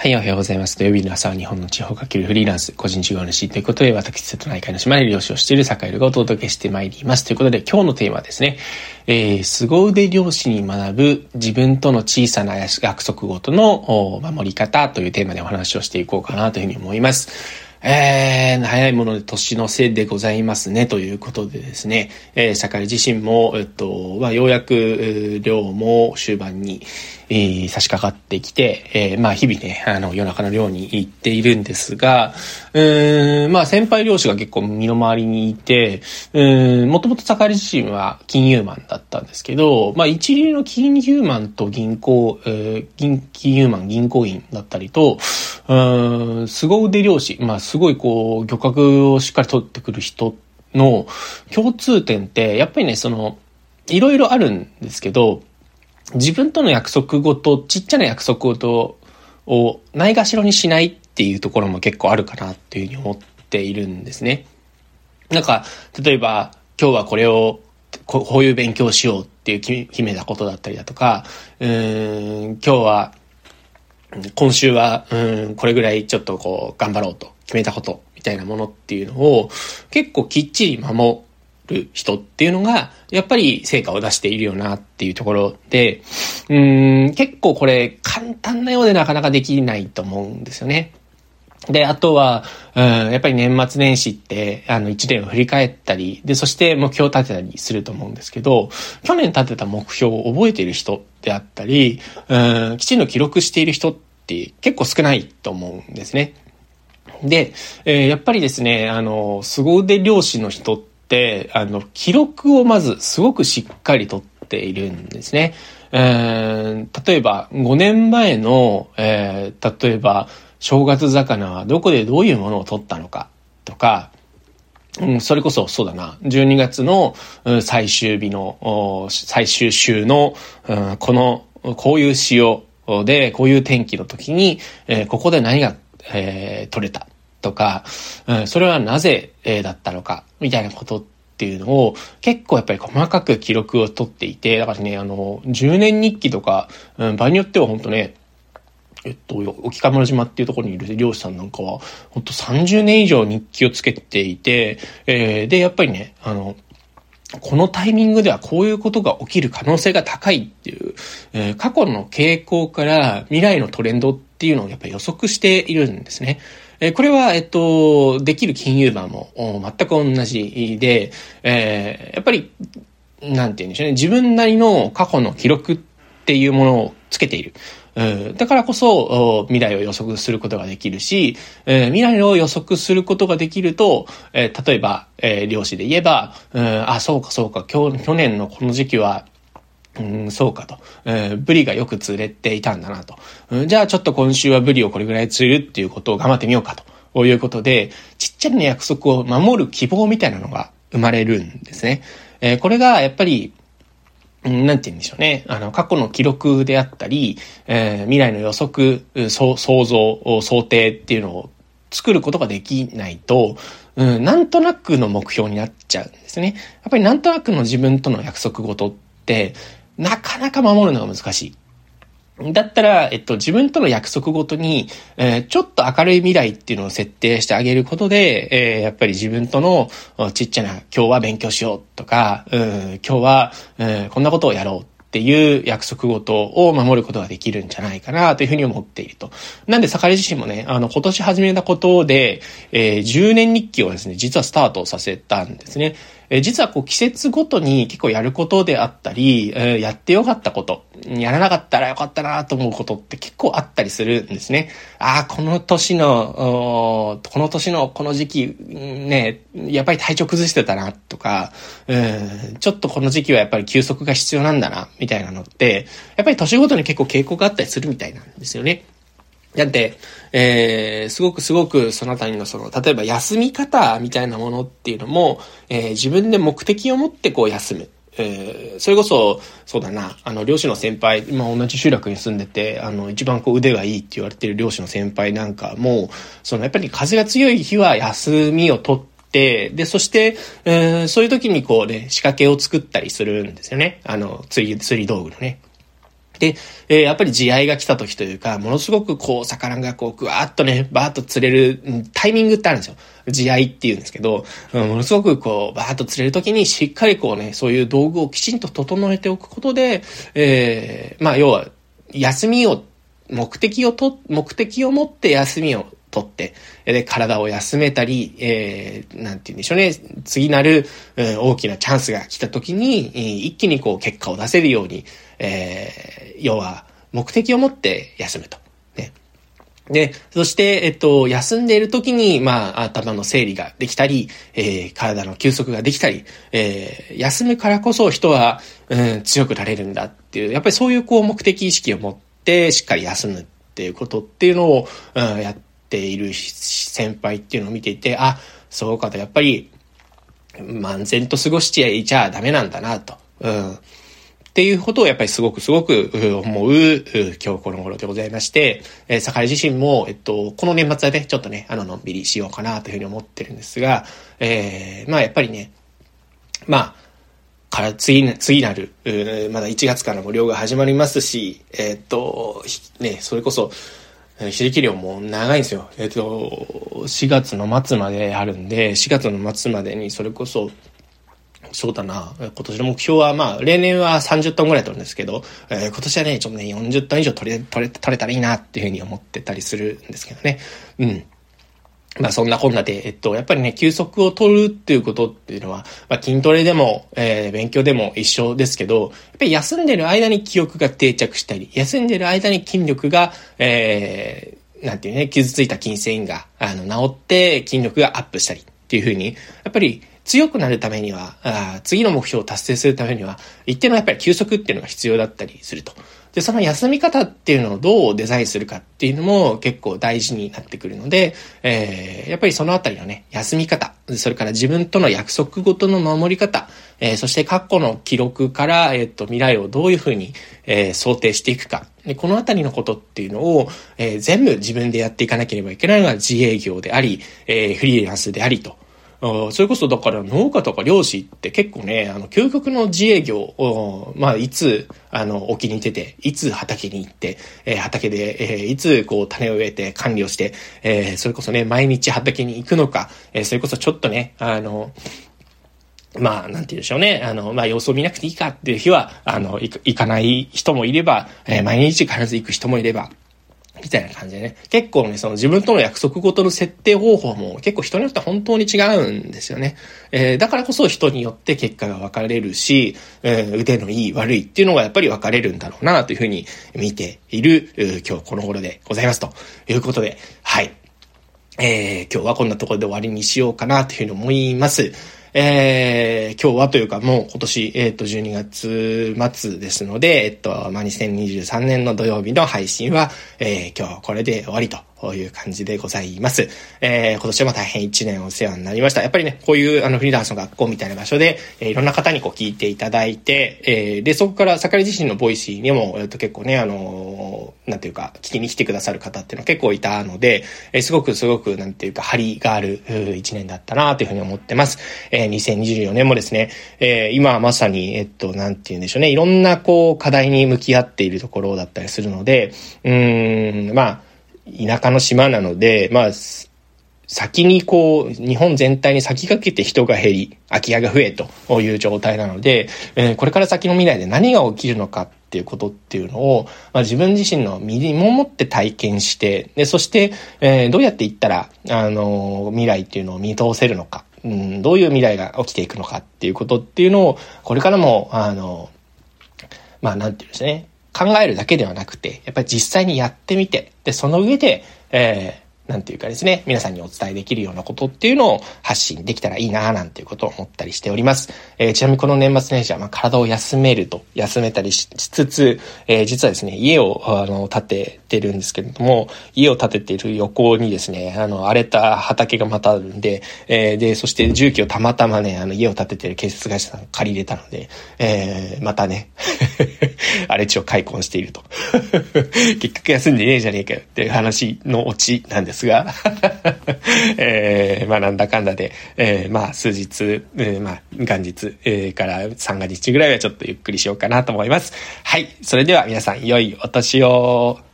はい、おはようございます。土曜日の朝は日本の地方かけるフリーランス、個人事業主ということで、私、瀬戸内海の島で漁師をしている坂井がお届けしてまいります。ということで、今日のテーマはですね、えー、凄腕漁師に学ぶ自分との小さな約束ごとの守り方というテーマでお話をしていこうかなというふうに思います。えー、早いもので年のせいでございますね、ということでですね、えー、社会自身も、えっと、まあ、ようやく、量も終盤に、え、差し掛かってきて、えー、まあ、日々ね、あの、夜中の漁に行っているんですが、うん、まあ、先輩漁師が結構身の回りにいて、うん、もともと盛り自身は金融マンだったんですけど、まあ、一流の金融マンと銀行、えー、銀、金融マン、銀行員だったりと、うん、凄腕漁師、まあ、すごいこう、漁獲をしっかり取ってくる人の共通点って、やっぱりね、その、いろいろあるんですけど、自分との約束ごと、ちっちゃな約束ごとをないがしろにしないっていうところも結構あるかなっていうふうに思っているんですね。なんか、例えば、今日はこれを、こういう勉強しようっていう決めたことだったりだとか、うん、今日は今週は、うん、これぐらいちょっとこう、頑張ろうと決めたことみたいなものっていうのを結構きっちり守る人っていうのが、やっぱり成果を出しているよなっていうところで、うん、結構これ簡単なようでなかなかできないと思うんですよね。で、あとは、うん、やっぱり年末年始って、あの、一年を振り返ったり、で、そして目標を立てたりすると思うんですけど、去年立てた目標を覚えている人であったり、うん、きちんと記録している人って結構少ないと思うんですね。で、えー、やっぱりですね、あの、凄腕漁師の人って、あの、記録をまずすごくしっかりとっているんですね。えー、例えば、5年前の、えー、例えば、正月魚はどこでどういうものを取ったのかとか、うん、それこそそうだな、12月の最終日の、最終週の、この、こういう潮で、こういう天気の時に、えー、ここで何が、えー、取れたとか、うん、それはなぜ、え、だったのか、みたいなことっていうのを結構やっぱり細かく記録を取っていて、だからね、あの、10年日記とか、うん、場合によっては本当ね、えっと、沖川村島っていうところにいる漁師さんなんかは、ほんと30年以上日記をつけていて、えー、で、やっぱりね、あの、このタイミングではこういうことが起きる可能性が高いっていう、えー、過去の傾向から未来のトレンドっていうのをやっぱり予測しているんですね。え、これは、えっと、できる金融マンも全く同じで、えー、やっぱり、なんて言うんでしょうね。自分なりの過去の記録っていうものをつけている。だからこそ未来を予測することができるし、え、未来を予測することができると、え、例えば、え、漁師で言えば、うん、あ、そうかそうか、去年のこの時期は、うん、そうかと、えー。ブリがよく釣れていたんだなと、うん。じゃあちょっと今週はブリをこれぐらい釣るっていうことを頑張ってみようかということで、ちっちゃな約束を守る希望みたいなのが生まれるんですね。えー、これがやっぱり、なんて言うんでしょうね。あの、過去の記録であったり、えー、未来の予測、想像、想定っていうのを作ることができないと、うん、なんとなくの目標になっちゃうんですね。やっぱりなんとなくの自分との約束事って、なかなか守るのが難しい。だったら、えっと、自分との約束ごとに、えー、ちょっと明るい未来っていうのを設定してあげることで、えー、やっぱり自分とのちっちゃな、今日は勉強しようとか、うん、今日は、えー、こんなことをやろうっていう約束事を守ることができるんじゃないかなというふうに思っていると。なんで、坂井自身もね、あの、今年始めたことで、えー、10年日記をですね、実はスタートさせたんですね。え実はこう季節ごとに結構やることであったり、えやってよかったこと、やらなかったらよかったなと思うことって結構あったりするんですね。ああ、この年の、この年のこの時期、ね、やっぱり体調崩してたなとか、うん、ちょっとこの時期はやっぱり休息が必要なんだな、みたいなのって、やっぱり年ごとに結構傾向があったりするみたいなんですよね。だって、えー、すごくすごくそのあたりのその、例えば休み方みたいなものっていうのも、えー、自分で目的を持ってこう休む。えー、それこそ、そうだな、あの、漁師の先輩、今同じ集落に住んでて、あの、一番こう腕がいいって言われてる漁師の先輩なんかも、そのやっぱり風が強い日は休みを取って、で、そして、えー、そういう時にこうね、仕掛けを作ったりするんですよね。あの、釣り、釣り道具のね。で、えー、やっぱり地合が来た時というか、ものすごくこう、魚がこう、ぐわーっとね、バーっと釣れる、タイミングってあるんですよ。地合っていうんですけど、うん、ものすごくこう、バーっと釣れる時にしっかりこうね、そういう道具をきちんと整えておくことで、えー、まあ要は、休みを、目的をと、目的を持って休みを取って、で、体を休めたり、えー、なんて言うんでしょうね、次なる、えー、大きなチャンスが来た時に、一気にこう結果を出せるように、えー、要は、目的を持って休むと。ね。で、そして、えっと、休んでいる時に、まあ、頭の整理ができたり、えー、体の休息ができたり、えー、休むからこそ人は、うん、強くなれるんだっていう、やっぱりそういうこう目的意識を持って、しっかり休むっていうことっていうのを、うん、やってている先輩っていうのを見ていて、あ、そうかと、やっぱり、漫然と過ごしちゃいちゃダメなんだなと。うん。っていうことをやっぱりすごくすごく思う今日この頃でございまして、えー、坂井自身も、えっと、この年末はね、ちょっとね、あの、のんびりしようかなというふうに思ってるんですが、えー、まあやっぱりね、まあ、から次、次なる、まだ1月からも漁が始まりますし、えー、っと、ね、それこそ、日力量も長いんですよ。えっと、4月の末まであるんで、4月の末までにそれこそ、そうだな。今年の目標は、まあ、例年は30トンぐらい取るんですけど、えー、今年はね、ちょっとね、40トン以上取れ、取れ、取れたらいいなっていうふうに思ってたりするんですけどね。うん。まあそんなこんなで、えっと、やっぱりね、休息を取るっていうことっていうのは、まあ筋トレでも、えー、勉強でも一緒ですけど、やっぱり休んでる間に記憶が定着したり、休んでる間に筋力が、えー、なんていうね、傷ついた筋繊維が、あの、治って筋力がアップしたりっていうふうに、やっぱり強くなるためには、あ次の目標を達成するためには、一定のやっぱり休息っていうのが必要だったりすると。で、その休み方っていうのをどうデザインするかっていうのも結構大事になってくるので、えー、やっぱりそのあたりのね、休み方、それから自分との約束ごとの守り方、えー、そして過去の記録から、えっ、ー、と、未来をどういうふうに、えー、想定していくか。で、このあたりのことっていうのを、えー、全部自分でやっていかなければいけないのが自営業であり、えー、フリーランスでありと。それこそだから農家とか漁師って結構ね、あの、究極の自営業を、まあ、いつ、あの、沖に出て、いつ畑に行って、えー、畑で、えー、いつこう種を植えて管理をして、えー、それこそね、毎日畑に行くのか、え、それこそちょっとね、あの、まあ、なんて言うんでしょうね。あの、まあ、様子を見なくていいかっていう日は、あの、行かない人もいれば、え、毎日必ず行く人もいれば、みたいな感じでね。結構ね、その自分との約束ごとの設定方法も結構人によって本当に違うんですよね。えー、だからこそ人によって結果が分かれるし、えー、腕のいい悪いっていうのがやっぱり分かれるんだろうなというふうに見ている、今日この頃でございますということで、はい。えー、今日はこんなところで終わりにしようかなというふうに思います。えー、今日はというかもう今年、えっ、ー、と、12月末ですので、えっ、と、まあ、2023年の土曜日の配信は、えー、今日これで終わりと。こういう感じでございます。えー、今年も大変一年お世話になりました。やっぱりね、こういうあのフリーランスの学校みたいな場所で、えー、いろんな方にこう聞いていただいて、えー、で、そこから坂井自身の Voicy にも、えっ、ー、と結構ね、あのー、なんていうか、聞きに来てくださる方っていうのは結構いたので、えー、すごくすごく、なんていうか、張りがある一年だったなというふうに思ってます。えー、2024年もですね、えー、今はまさに、えっと、なんていうんでしょうね、いろんなこう、課題に向き合っているところだったりするので、うん、まあ、田舎の島なので、まあ、先にこう、日本全体に先駆けて人が減り、空き家が増えという状態なので、えー、これから先の未来で何が起きるのかっていうことっていうのを、まあ、自分自身の身にももって体験して、で、そして、えー、どうやっていったら、あのー、未来っていうのを見通せるのか、うん、どういう未来が起きていくのかっていうことっていうのを、これからも、あのまあ、なんていうんですね、考えるだけではなくて、やっぱり実際にやってみて、で、その上で、えなんていうかですね、皆さんにお伝えできるようなことっていうのを発信できたらいいななんていうことを思ったりしております。えー、ちなみにこの年末年始は、まあ、体を休めると、休めたりしつつ、えー、実はですね、家を、あの、建ててるんですけれども、家を建てている横にですね、あの、荒れた畑がまたあるんで、えー、で、そして重機をたまたまね、あの、家を建ててる建設会社さん借り入れたので、えー、またね、荒れ地を開墾していると。結局休んでねえじゃねえかよっていう話のオチなんですですが、えー、まあなんだかんだで、えー、まあ数日、えー、まあ元日、えー、から三が日ぐらいはちょっとゆっくりしようかなと思います。はい。それでは皆さん良いお年を。